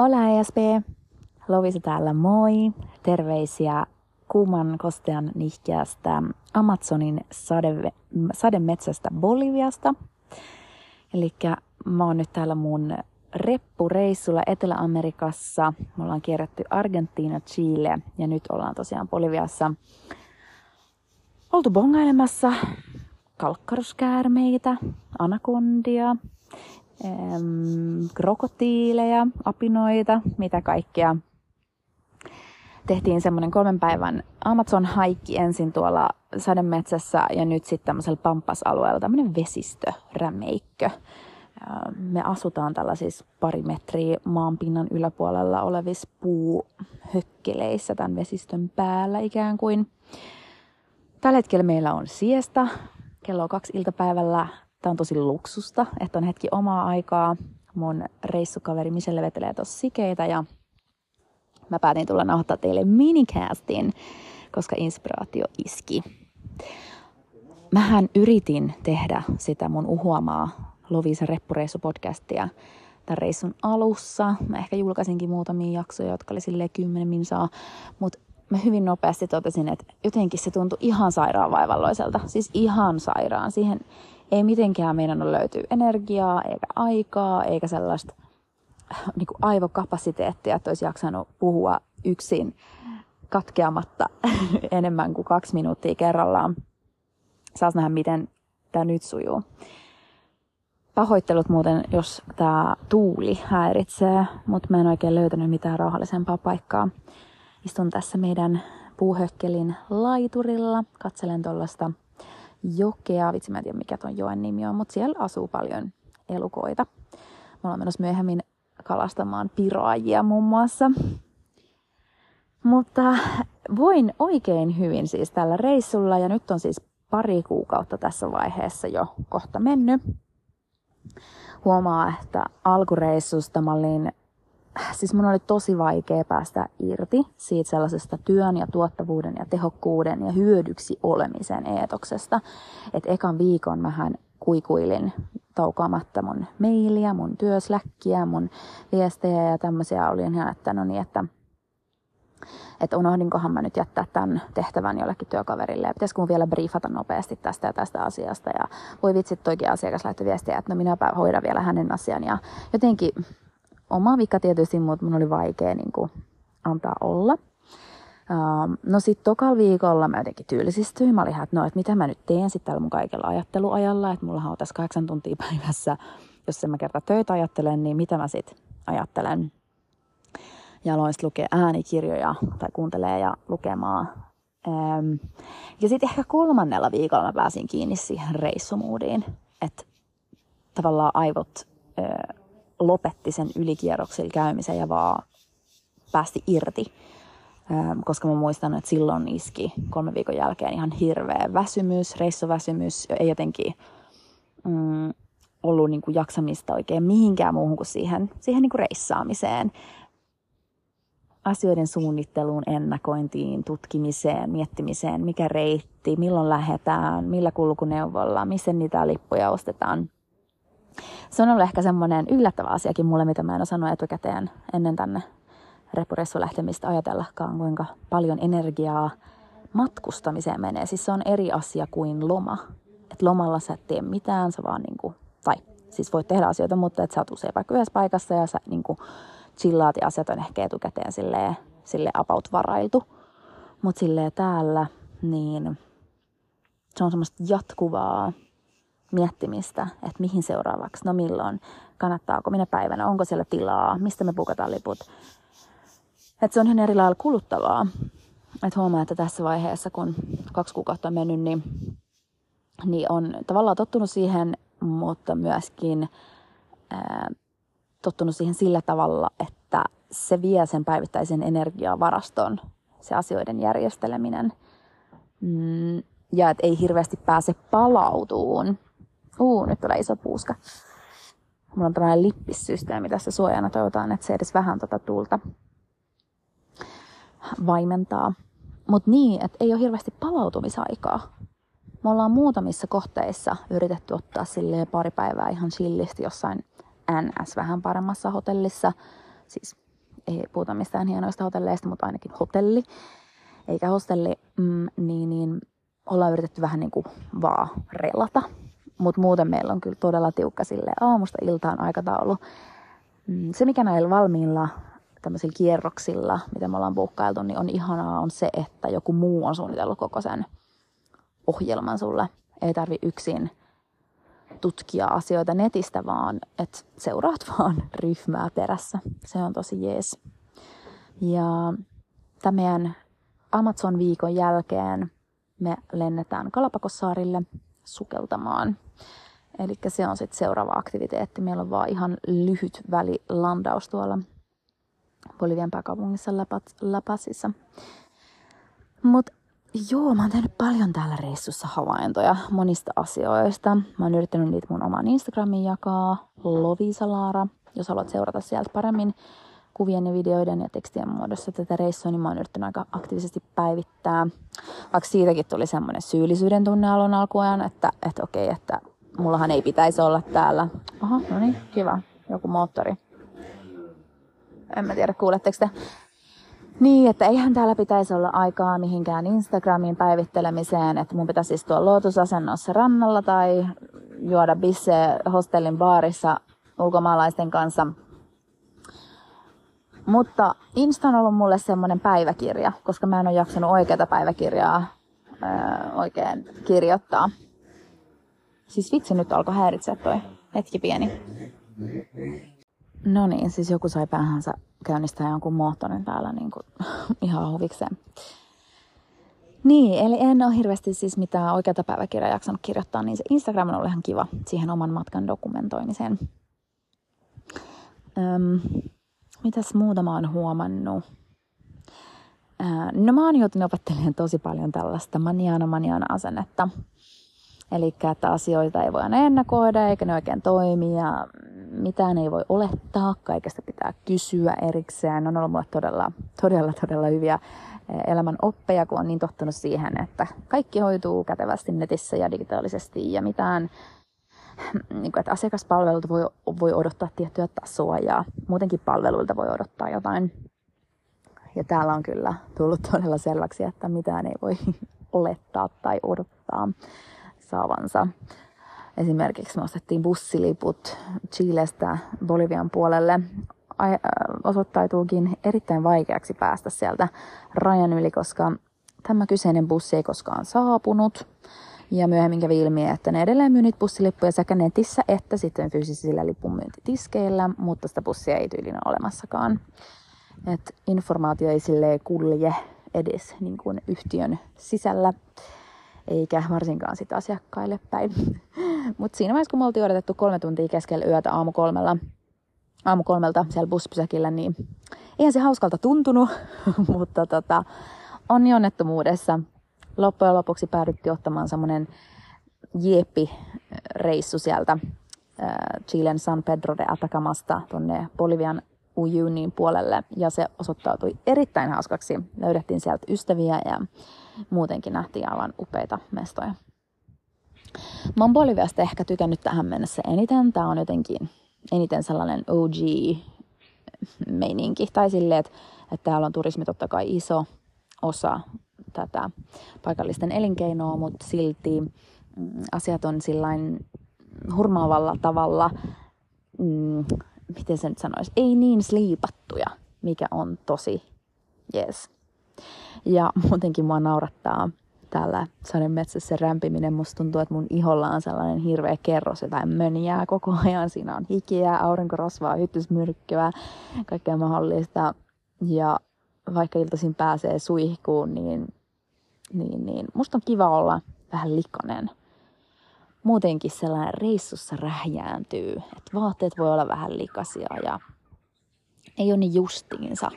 Hola ESP! Lovisa täällä moi! Terveisiä kuuman kostean nihkeästä Amazonin sade, sademetsästä Boliviasta. Eli mä oon nyt täällä mun reppureissulla Etelä-Amerikassa. Me ollaan kierretty Argentiina, Chile ja nyt ollaan tosiaan Boliviassa oltu bongailemassa kalkkaruskäärmeitä, anakondia, krokotiileja, apinoita, mitä kaikkea. Tehtiin semmoinen kolmen päivän Amazon haikki ensin tuolla sademetsässä ja nyt sitten tämmöisellä Pampas-alueella tämmöinen vesistörämeikkö. Me asutaan tällaisissa pari metriä maanpinnan yläpuolella olevissa puuhökkeleissä tämän vesistön päällä ikään kuin. Tällä hetkellä meillä on siesta. Kello kaksi iltapäivällä Tämä on tosi luksusta, että on hetki omaa aikaa. Mun reissukaveri Michelle vetelee tossa sikeitä ja mä päätin tulla nauhoittaa teille minicastin, koska inspiraatio iski. Mähän yritin tehdä sitä mun uhuamaa Lovisa Reppureissu-podcastia tämän reissun alussa. Mä ehkä julkaisinkin muutamia jaksoja, jotka oli silleen 10 minsaa, mutta mä hyvin nopeasti totesin, että jotenkin se tuntui ihan sairaan vaivalloiselta. Siis ihan sairaan. Siihen ei mitenkään meidän ole löytyy energiaa, eikä aikaa, eikä sellaista niin kuin aivokapasiteettia, että olisi jaksanut puhua yksin katkeamatta enemmän kuin kaksi minuuttia kerrallaan. Saas nähdä, miten tämä nyt sujuu. Pahoittelut muuten, jos tämä tuuli häiritsee, mutta mä en oikein löytänyt mitään rauhallisempaa paikkaa. Istun tässä meidän puuhökkelin laiturilla, katselen tuollaista jokea. Vitsi, mä en tiedä mikä ton joen nimi on, mutta siellä asuu paljon elukoita. Me ollaan menossa myöhemmin kalastamaan piroajia muun muassa. Mutta voin oikein hyvin siis tällä reissulla ja nyt on siis pari kuukautta tässä vaiheessa jo kohta mennyt. Huomaa, että alkureissusta mä olin siis mun oli tosi vaikea päästä irti siitä sellaisesta työn ja tuottavuuden ja tehokkuuden ja hyödyksi olemisen eetoksesta. Että ekan viikon mähän kuikuilin taukoamatta mun mailia, mun työsläkkiä, mun viestejä ja tämmöisiä. Olin ihan, että no niin, että, että unohdinkohan mä nyt jättää tämän tehtävän jollekin työkaverille ja pitäisikö mun vielä briefata nopeasti tästä ja tästä asiasta. Ja voi vitsit, toikin asiakas laittoi viestiä, että no minäpä hoidan vielä hänen asian. Ja jotenkin oma vika tietysti, mutta mun oli vaikea niin kuin, antaa olla. Um, no sitten tokalla viikolla mä jotenkin tylsistyin. Mä olin ihan, että no, että mitä mä nyt teen sitten tällä mun kaikella ajatteluajalla, että mulla on tässä kahdeksan tuntia päivässä. Jos en mä kerta töitä ajattelen, niin mitä mä sitten ajattelen. Ja aloin sitten lukea äänikirjoja tai kuuntelee ja lukemaan. Um, ja sitten ehkä kolmannella viikolla mä pääsin kiinni siihen reissumuudiin. Että tavallaan aivot lopetti sen ylikierroksilla käymisen ja vaan päästi irti. Koska mä muistan, että silloin iski kolme viikon jälkeen ihan hirveä väsymys, reissuväsymys. Ei jotenkin mm, ollut niin kuin jaksamista oikein mihinkään muuhun kuin siihen, siihen niin kuin reissaamiseen. Asioiden suunnitteluun, ennakointiin, tutkimiseen, miettimiseen, mikä reitti, milloin lähdetään, millä kulkuneuvolla, missä niitä lippuja ostetaan – se on ollut ehkä semmoinen yllättävä asiakin mulle, mitä mä en osannut etukäteen ennen tänne repureissu lähtemistä ajatellakaan, kuinka paljon energiaa matkustamiseen menee. Siis se on eri asia kuin loma. Et lomalla sä et tee mitään, sä vaan niinku, tai siis voit tehdä asioita, mutta et sä oot usein vaikka yhdessä paikassa ja sä niinku chillaat ja asiat on ehkä etukäteen silleen, sille about varailtu. Mutta silleen täällä, niin se on semmoista jatkuvaa miettimistä, että mihin seuraavaksi, no milloin, kannattaako, minä päivänä, onko siellä tilaa, mistä me bukataan liput. Että se on ihan eri lailla kuluttavaa. Että huomaa, että tässä vaiheessa, kun kaksi kuukautta on mennyt, niin, niin on tavallaan tottunut siihen, mutta myöskin ää, tottunut siihen sillä tavalla, että se vie sen päivittäisen energiavaraston, se asioiden järjesteleminen. Mm, ja että ei hirveästi pääse palautuun Uu, nyt tulee iso puuska. Mulla on tällainen lippissysteemi tässä suojana. Toivotaan, että se edes vähän tota tuulta vaimentaa. Mutta niin, että ei ole hirveästi palautumisaikaa. Me ollaan muutamissa kohteissa yritetty ottaa pari päivää ihan chillisti jossain NS vähän paremmassa hotellissa. Siis ei puhuta mistään hienoista hotelleista, mutta ainakin hotelli, eikä hostelli, mm, niin, niin ollaan yritetty vähän niin kuin vaan relata. Mutta muuten meillä on kyllä todella tiukka sille aamusta iltaan aikataulu. Mm, se, mikä näillä valmiilla tämmöisillä kierroksilla, mitä me ollaan buukkailtu, niin on ihanaa on se, että joku muu on suunnitellut koko sen ohjelman sulle. Ei tarvi yksin tutkia asioita netistä, vaan että seuraat vaan ryhmää perässä. Se on tosi jees. Ja tämän meidän Amazon-viikon jälkeen me lennetään Kalapakossaarille sukeltamaan. Eli se on sitten seuraava aktiviteetti. Meillä on vaan ihan lyhyt välilandaus tuolla Bolivian pääkaupungissa Lapasissa. Mutta joo, mä oon tehnyt paljon täällä reissussa havaintoja monista asioista. Mä oon yrittänyt niitä mun oman Instagramin jakaa, Lovisa Laara. Jos haluat seurata sieltä paremmin kuvien ja videoiden ja tekstien muodossa tätä reissua, niin mä oon yrittänyt aika aktiivisesti päivittää. Vaikka siitäkin tuli semmoinen syyllisyyden tunne alun alkuajan, että, että okei, että mullahan ei pitäisi olla täällä. Aha, no niin, kiva. Joku moottori. En mä tiedä, kuuletteko te? Niin, että eihän täällä pitäisi olla aikaa mihinkään Instagramin päivittelemiseen, että mun pitäisi istua lootusasennossa rannalla tai juoda bisse hostellin baarissa ulkomaalaisten kanssa. Mutta Insta on ollut mulle semmoinen päiväkirja, koska mä en ole jaksanut oikeata päiväkirjaa öö, oikein kirjoittaa. Siis vitsi nyt alkoi häiritseä toi hetki pieni. No niin, siis joku sai päähänsä käynnistää jonkun moottorin täällä niin kuin, ihan huvikseen. Niin, eli en ole hirveästi siis mitään oikeata päiväkirjaa jaksanut kirjoittaa, niin se Instagram on ollut ihan kiva siihen oman matkan dokumentoimiseen. Öm, mitäs muuta mä oon huomannut? no mä oon joutunut opettelemaan tosi paljon tällaista maniana maniana asennetta. Eli että asioita ei voi aina ennakoida eikä ne oikein toimi ja mitään ei voi olettaa, kaikesta pitää kysyä erikseen. On ollut mulle todella, todella, todella hyviä elämän oppeja, kun on niin tottunut siihen, että kaikki hoituu kätevästi netissä ja digitaalisesti ja mitään niin kuin, että asiakaspalveluilta voi, voi odottaa tiettyä tasoa ja muutenkin palveluilta voi odottaa jotain. Ja täällä on kyllä tullut todella selväksi, että mitään ei voi olettaa tai odottaa saavansa. Esimerkiksi me ostettiin bussiliput Chilestä Bolivian puolelle. Osoittautuukin erittäin vaikeaksi päästä sieltä rajan yli, koska tämä kyseinen bussi ei koskaan saapunut. Ja myöhemmin kävi ilmi, että ne edelleen myynyt bussilippuja sekä netissä että sitten fyysisillä lipunmyyntitiskeillä, mutta sitä bussia ei tyylin ole olemassakaan. Et informaatio ei silleen kulje edes niin kuin yhtiön sisällä eikä varsinkaan sitä asiakkaille päin. Mutta siinä vaiheessa, kun me oltiin odotettu kolme tuntia keskellä yötä aamu kolmella, aamu kolmelta siellä buspysäkillä, niin eihän se hauskalta tuntunut, mutta tota, onni onnettomuudessa loppujen lopuksi päädyttiin ottamaan semmoinen jeppi-reissu sieltä äh, Chilen San Pedro de Atacamasta tuonne Bolivian Uyunin puolelle ja se osoittautui erittäin hauskaksi. Löydettiin sieltä ystäviä ja muutenkin nähtiin aivan upeita mestoja. Mä oon Boliviasta ehkä tykännyt tähän mennessä eniten. Tää on jotenkin eniten sellainen OG-meininki. Tai silleen, että, että täällä on turismi totta kai iso osa tätä paikallisten elinkeinoa, mutta silti mm, asiat on sillain hurmaavalla tavalla, mm, miten se nyt sanoisi, ei niin sliipattuja, mikä on tosi jees. Ja muutenkin mua naurattaa täällä sademetsässä rämpiminen. Musta tuntuu, että mun iholla on sellainen hirveä kerros, jotain mönjää koko ajan. Siinä on hikiä, aurinkorosvaa, hyttysmyrkkyä, kaikkea mahdollista. Ja vaikka iltaisin pääsee suihkuun, niin, niin, niin. Musta on kiva olla vähän likainen. Muutenkin sellainen reissussa rähjääntyy, että vaatteet voi olla vähän likaisia ja ei ole niin justiinsa.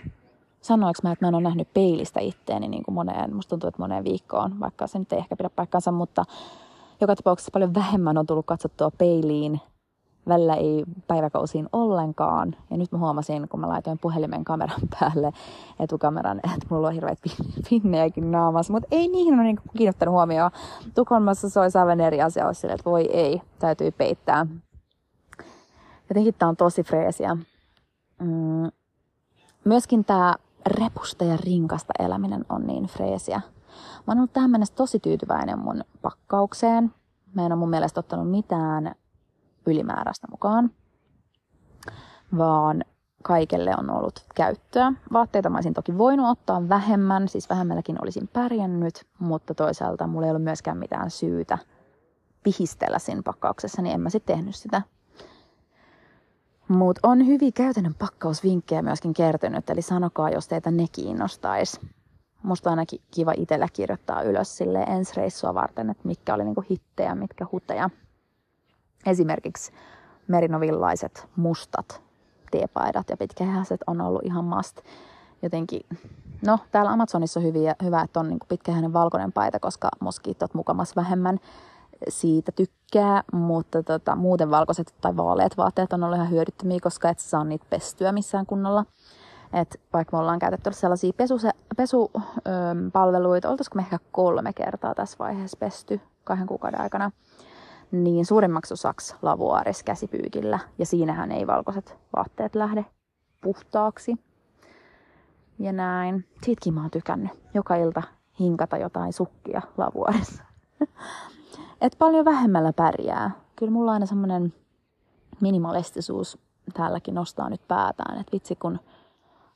Sanoinko mä, että mä en ole nähnyt peilistä itteeni niin kuin moneen, musta tuntuu, että moneen viikkoon, vaikka se nyt ei ehkä pidä paikkaansa, mutta joka tapauksessa paljon vähemmän on tullut katsottua peiliin, välillä ei päiväkausiin ollenkaan. Ja nyt mä huomasin, kun mä laitoin puhelimen kameran päälle, etukameran, että mulla on hirveät finnejäkin naamassa, mutta ei niihin ole niin kiinnittänyt huomioon. Tukholmassa se olisi aivan eri asia, olisi sille, että voi ei, täytyy peittää. Jotenkin tää on tosi freesiä. Mm, myöskin tämä repusta ja rinkasta eläminen on niin freesiä. Mä oon ollut tähän mennessä tosi tyytyväinen mun pakkaukseen. Mä en ole mun mielestä ottanut mitään ylimääräistä mukaan, vaan kaikelle on ollut käyttöä. Vaatteita mä olisin toki voinut ottaa vähemmän, siis vähemmälläkin olisin pärjännyt, mutta toisaalta mulla ei ollut myöskään mitään syytä pihistellä siinä pakkauksessa, niin en mä sitten tehnyt sitä. Mutta on hyviä käytännön pakkausvinkkejä myöskin kertynyt, eli sanokaa, jos teitä ne kiinnostaisi. Musta on ainakin kiva itsellä kirjoittaa ylös sille ensi reissua varten, että mitkä oli niinku hittejä, mitkä huteja. Esimerkiksi merinovillaiset mustat teepaidat ja pitkähäiset on ollut ihan must. Jotenkin, no täällä Amazonissa on hyviä, hyvä, että on niinku pitkähäinen valkoinen paita, koska moskiitot mukamas vähemmän siitä tykkää, mutta tota, muuten valkoiset tai vaaleat vaatteet on ollut ihan hyödyttömiä, koska et saa niitä pestyä missään kunnolla. Et vaikka me ollaan käytetty sellaisia pesupalveluita, oltaisiko me ehkä kolme kertaa tässä vaiheessa pesty kahden kuukauden aikana, niin suurimmaksi osaksi lavuaaris käsipyykillä, ja siinähän ei valkoiset vaatteet lähde puhtaaksi. Ja näin. Siitäkin mä oon tykännyt. Joka ilta hinkata jotain sukkia lavuaarissa. Et paljon vähemmällä pärjää. Kyllä mulla aina semmoinen minimalistisuus täälläkin nostaa nyt päätään. Että vitsi kun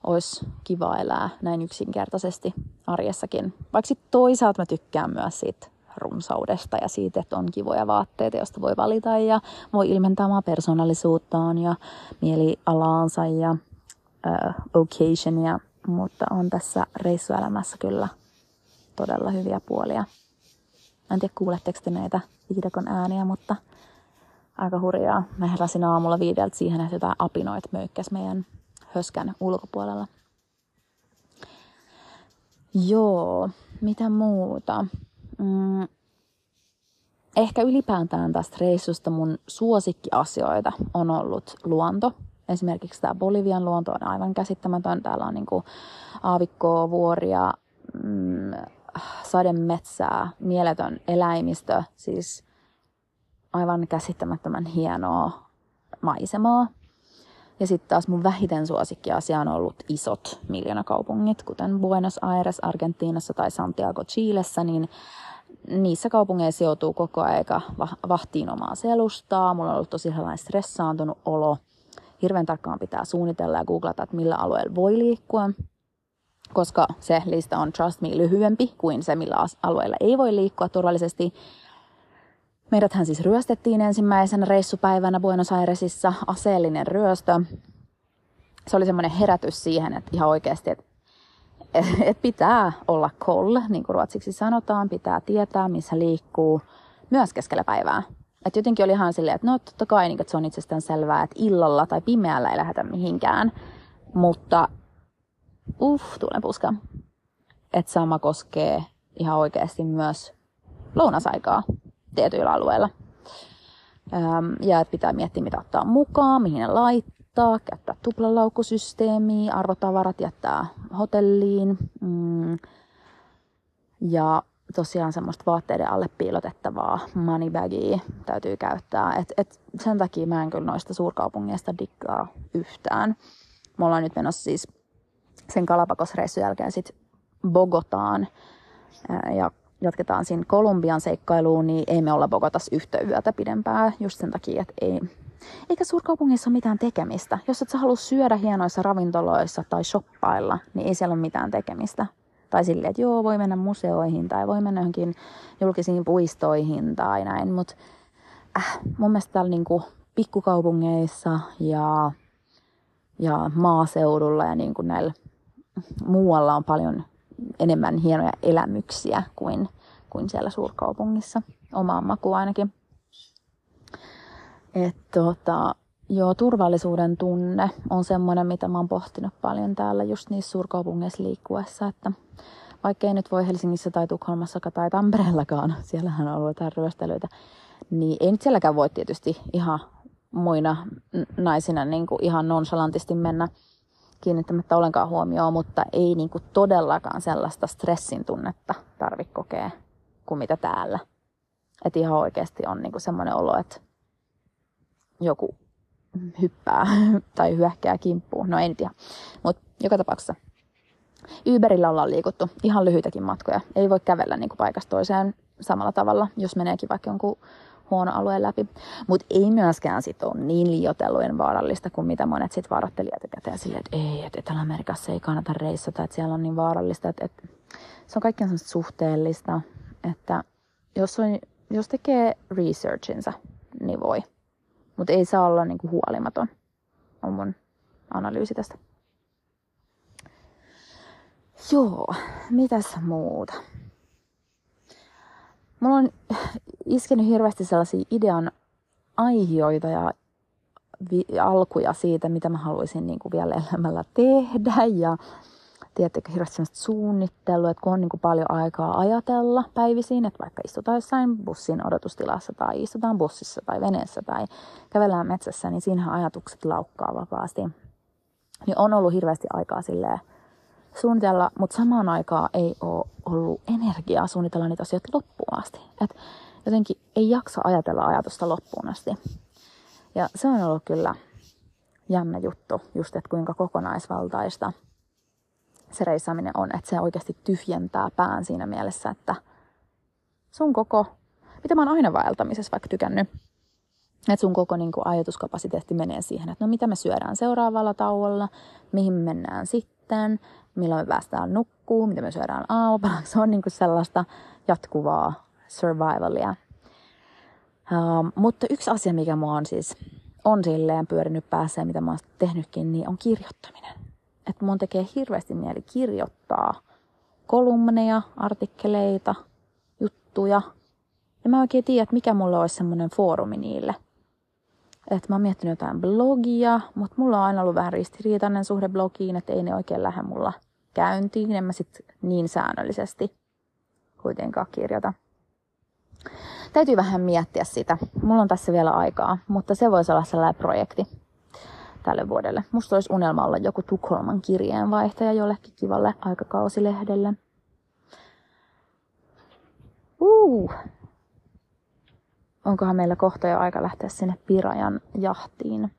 olisi kiva elää näin yksinkertaisesti arjessakin. Vaikka toisaalta mä tykkään myös siitä runsaudesta ja siitä, että on kivoja vaatteita, joista voi valita ja voi ilmentää omaa persoonallisuuttaan ja mielialaansa ja uh, occasionia, mutta on tässä reissuelämässä kyllä todella hyviä puolia. En tiedä, kuuletteko te näitä viidakon ääniä, mutta aika hurjaa. Mä heräsin aamulla viideltä siihen, että jotain apinoit möykkäs meidän höskän ulkopuolella. Joo, mitä muuta? Mm, ehkä ylipäätään tästä reissusta mun suosikkiasioita on ollut luonto. Esimerkiksi tämä Bolivian luonto on aivan käsittämätön. Täällä on niinku aavikkoa, vuoria, mm, sademetsää, mieletön eläimistö, siis aivan käsittämättömän hienoa maisemaa. Ja sitten taas mun vähiten suosikkiasia on ollut isot miljoonakaupungit, kuten Buenos Aires Argentiinassa tai Santiago Chilessä, niin niissä kaupungeissa joutuu koko aika vahtiin omaa selustaa. Mulla on ollut tosi sellainen stressaantunut olo. Hirveän tarkkaan pitää suunnitella ja googlata, että millä alueella voi liikkua koska se lista on Trust Me lyhyempi kuin se, millä alueella ei voi liikkua turvallisesti. Meidäthän siis ryöstettiin ensimmäisenä reissupäivänä Buenos Airesissa, aseellinen ryöstö. Se oli semmoinen herätys siihen, että ihan oikeasti, että et pitää olla koll, niin kuin ruotsiksi sanotaan, pitää tietää, missä liikkuu, myös keskellä päivää. Et jotenkin oli ihan silleen, että no totta kai niin, että se on itsestään selvää, että illalla tai pimeällä ei lähdetä mihinkään. Mutta uff, tuulen puska. Että sama koskee ihan oikeasti myös lounasaikaa tietyillä alueilla. ja että pitää miettiä, mitä ottaa mukaan, mihin ne laittaa, käyttää tuplalaukkusysteemiä, arvotavarat jättää hotelliin. Mm. Ja tosiaan semmoista vaatteiden alle piilotettavaa moneybagia täytyy käyttää. Et, et sen takia mä en kyllä noista suurkaupungeista diggaa yhtään. Me ollaan nyt menossa siis sen Kalapakosreissun jälkeen sitten Bogotaan ja jatketaan siinä Kolumbian seikkailuun, niin ei me olla Bogotas yhtä yötä pidempää just sen takia, että ei, eikä suurkaupungissa ole mitään tekemistä. Jos et sä halua syödä hienoissa ravintoloissa tai shoppailla, niin ei siellä ole mitään tekemistä. Tai silleen, että joo, voi mennä museoihin tai voi mennä johonkin julkisiin puistoihin tai näin. Mutta äh, mun mielestä täällä niinku pikkukaupungeissa ja, ja maaseudulla ja niinku näillä muualla on paljon enemmän hienoja elämyksiä kuin, kuin siellä suurkaupungissa. Omaan maku ainakin. Et tota, joo, turvallisuuden tunne on semmoinen, mitä mä oon pohtinut paljon täällä just niissä suurkaupungeissa liikkuessa, että vaikka ei nyt voi Helsingissä tai Tukholmassa tai Tampereellakaan, siellähän on ollut jotain ryöstelyitä, niin ei nyt sielläkään voi tietysti ihan muina naisina niin kuin ihan nonchalantisti mennä kiinnittämättä ollenkaan huomioon, mutta ei niin kuin todellakaan sellaista stressin tunnetta tarvitse kokea kuin mitä täällä. Että ihan oikeasti on niin semmoinen olo, että joku hyppää tai hyökkää kimppuun. No en tiedä. Mutta joka tapauksessa Uberillä ollaan liikuttu ihan lyhyitäkin matkoja. Ei voi kävellä niin kuin paikasta toiseen samalla tavalla, jos meneekin vaikka jonkun huono alueen läpi. Mutta ei myöskään sit ole niin liiotellujen vaarallista kuin mitä monet sit varoittelijat etukäteen silleen, että ei, että Etelä-Amerikassa ei kannata reissata, että siellä on niin vaarallista. Että, että se on kaikkien suhteellista, että jos, on, jos tekee researchinsa, niin voi. Mutta ei saa olla niinku huolimaton, on mun analyysi tästä. Joo, mitäs muuta? Mulla on iskenyt hirveästi sellaisia idean aihioita ja vi- alkuja siitä, mitä mä haluaisin niin kuin vielä elämällä tehdä. Ja tiedättekö, hirveästi sellaista suunnittelua, että kun on niin kuin paljon aikaa ajatella päivisin, että vaikka istutaan jossain bussin odotustilassa tai istutaan bussissa tai veneessä tai kävellään metsässä, niin siinähän ajatukset laukkaa vapaasti. Niin on ollut hirveästi aikaa silleen, suunnitella, mutta samaan aikaan ei ole ollut energiaa suunnitella niitä asioita loppuun asti. Et jotenkin ei jaksa ajatella ajatusta loppuun asti. Ja se on ollut kyllä jännä juttu, just että kuinka kokonaisvaltaista se reissaaminen on, että se oikeasti tyhjentää pään siinä mielessä, että sun koko, mitä mä oon aina vaeltamisessa vaikka tykännyt, että sun koko niin kuin, ajatuskapasiteetti menee siihen, että no mitä me syödään seuraavalla tauolla, mihin me mennään sitten, milloin me päästään nukkuu, mitä me syödään aamupala. Se on niin kuin sellaista jatkuvaa survivalia. Uh, mutta yksi asia, mikä mua on siis on silleen pyörinyt päässä ja mitä mä oon tehnytkin, niin on kirjoittaminen. Että mun tekee hirveästi mieli kirjoittaa kolumneja, artikkeleita, juttuja. Ja mä oikein tiedä, että mikä mulle olisi semmoinen foorumi niille. Että mä oon miettinyt jotain blogia, mutta mulla on aina ollut vähän ristiriitainen suhde blogiin, että ei ne oikein lähde mulla – käyntiin. En mä sit niin säännöllisesti kuitenkaan kirjoita. Täytyy vähän miettiä sitä. Mulla on tässä vielä aikaa, mutta se voisi olla sellainen projekti tälle vuodelle. Musta olisi unelma olla joku Tukholman kirjeenvaihtaja jollekin kivalle aikakausilehdelle. Uh. Onkohan meillä kohta jo aika lähteä sinne Pirajan jahtiin?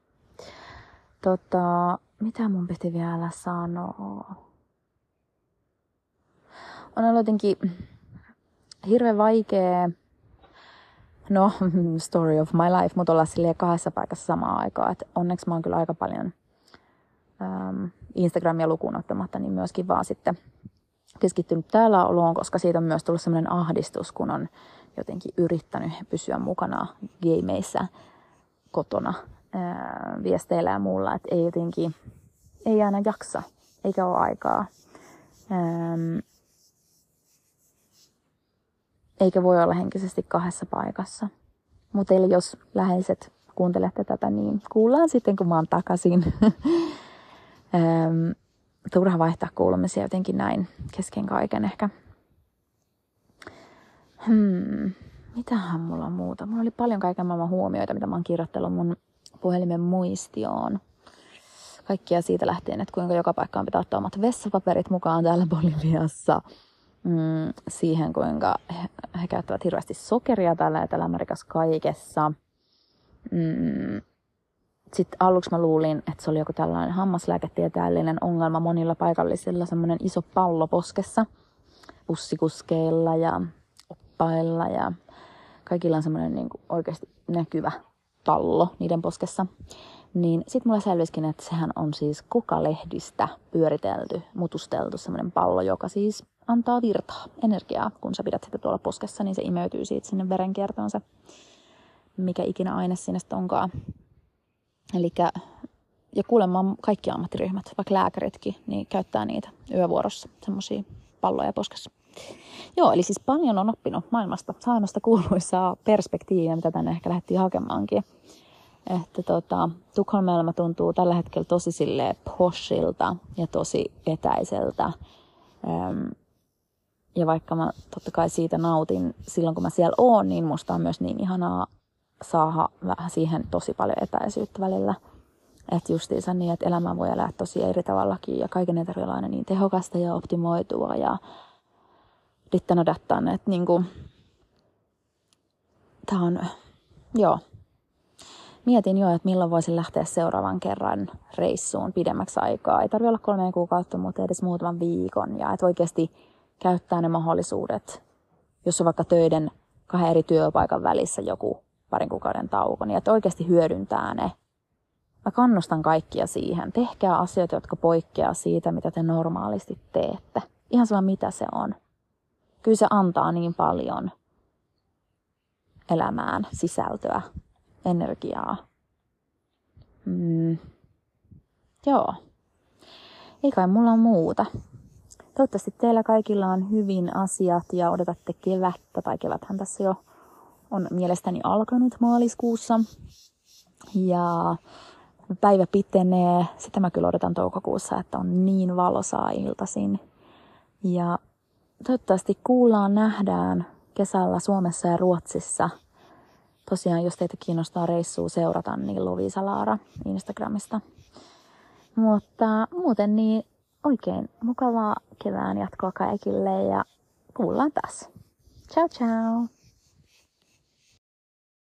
Tota, mitä mun piti vielä sanoa? On ollut jotenkin hirveän vaikea, no story of my life, mutta olla silleen kahdessa paikassa samaan aikaan. Et onneksi mä oon kyllä aika paljon ähm, Instagramia lukuun ottamatta, niin myöskin vaan sitten keskittynyt täällä oloon, koska siitä on myös tullut sellainen ahdistus, kun on jotenkin yrittänyt pysyä mukana gameissa kotona ää, viesteillä ja muulla, että ei jotenkin, ei aina jaksa, eikä ole aikaa. Ähm, eikä voi olla henkisesti kahdessa paikassa. Mutta eli jos läheiset kuuntelette tätä, niin kuullaan sitten, kun mä oon takaisin. turha vaihtaa kuulumisia jotenkin näin kesken kaiken ehkä. Hmm, mitähän mulla on muuta? Mulla oli paljon kaiken maailman huomioita, mitä mä oon kirjoittanut mun puhelimen muistioon. Kaikkia siitä lähtien, että kuinka joka paikkaan pitää ottaa omat vessapaperit mukaan täällä Boliviassa mm, siihen, kuinka he, he käyttävät hirveästi sokeria täällä Etelä-Amerikassa kaikessa. Mm, sitten aluksi mä luulin, että se oli joku tällainen hammaslääketieteellinen ongelma monilla paikallisilla, semmoinen iso pallo poskessa, bussikuskeilla ja oppailla ja kaikilla on semmoinen niin oikeasti näkyvä pallo niiden poskessa. Niin sitten mulla selvisikin, että sehän on siis kokalehdistä pyöritelty, mutusteltu semmoinen pallo, joka siis antaa virtaa, energiaa. Kun sä pidät sitä tuolla poskessa, niin se imeytyy siitä sinne verenkiertoon se, mikä ikinä aine sinne onkaan. Eli ja kuulemma kaikki ammattiryhmät, vaikka lääkäritkin, niin käyttää niitä yövuorossa, semmoisia palloja poskessa. Joo, eli siis paljon on oppinut maailmasta, saamasta kuuluisaa perspektiiviä, mitä tänne ehkä lähdettiin hakemaankin. Että tota, Tukholman tuntuu tällä hetkellä tosi sille poshilta ja tosi etäiseltä. Öm, ja vaikka mä totta kai siitä nautin silloin, kun mä siellä oon, niin musta on myös niin ihanaa saada vähän siihen tosi paljon etäisyyttä välillä. Että justiinsa niin, että elämää voi elää tosi eri tavallakin ja kaiken ei tarvitse aina niin tehokasta ja optimoitua ja dittan dattan, että niinku, tää on, joo. mietin jo, että milloin voisin lähteä seuraavan kerran reissuun pidemmäksi aikaa. Ei tarvitse olla kolme kuukautta, mutta edes muutaman viikon. Ja että oikeasti käyttää ne mahdollisuudet, jos on vaikka töiden kahden eri työpaikan välissä joku parin kuukauden tauko, niin että oikeasti hyödyntää ne. Mä kannustan kaikkia siihen. Tehkää asioita, jotka poikkeaa siitä, mitä te normaalisti teette. Ihan sama mitä se on. Kyllä se antaa niin paljon elämään sisältöä, energiaa. Mm. Joo. Ei kai mulla on muuta. Toivottavasti teillä kaikilla on hyvin asiat ja odotatte kevättä, tai keväthän tässä jo on mielestäni alkanut maaliskuussa. Ja päivä pitenee, sitä mä kyllä odotan toukokuussa, että on niin valosaa iltaisin. Ja toivottavasti kuullaan, nähdään kesällä Suomessa ja Ruotsissa. Tosiaan, jos teitä kiinnostaa reissua seurata, niin Lovisa Laara Instagramista. Mutta muuten niin oikein mukavaa kevään jatkoa kaikille ja kuullaan taas. Ciao ciao!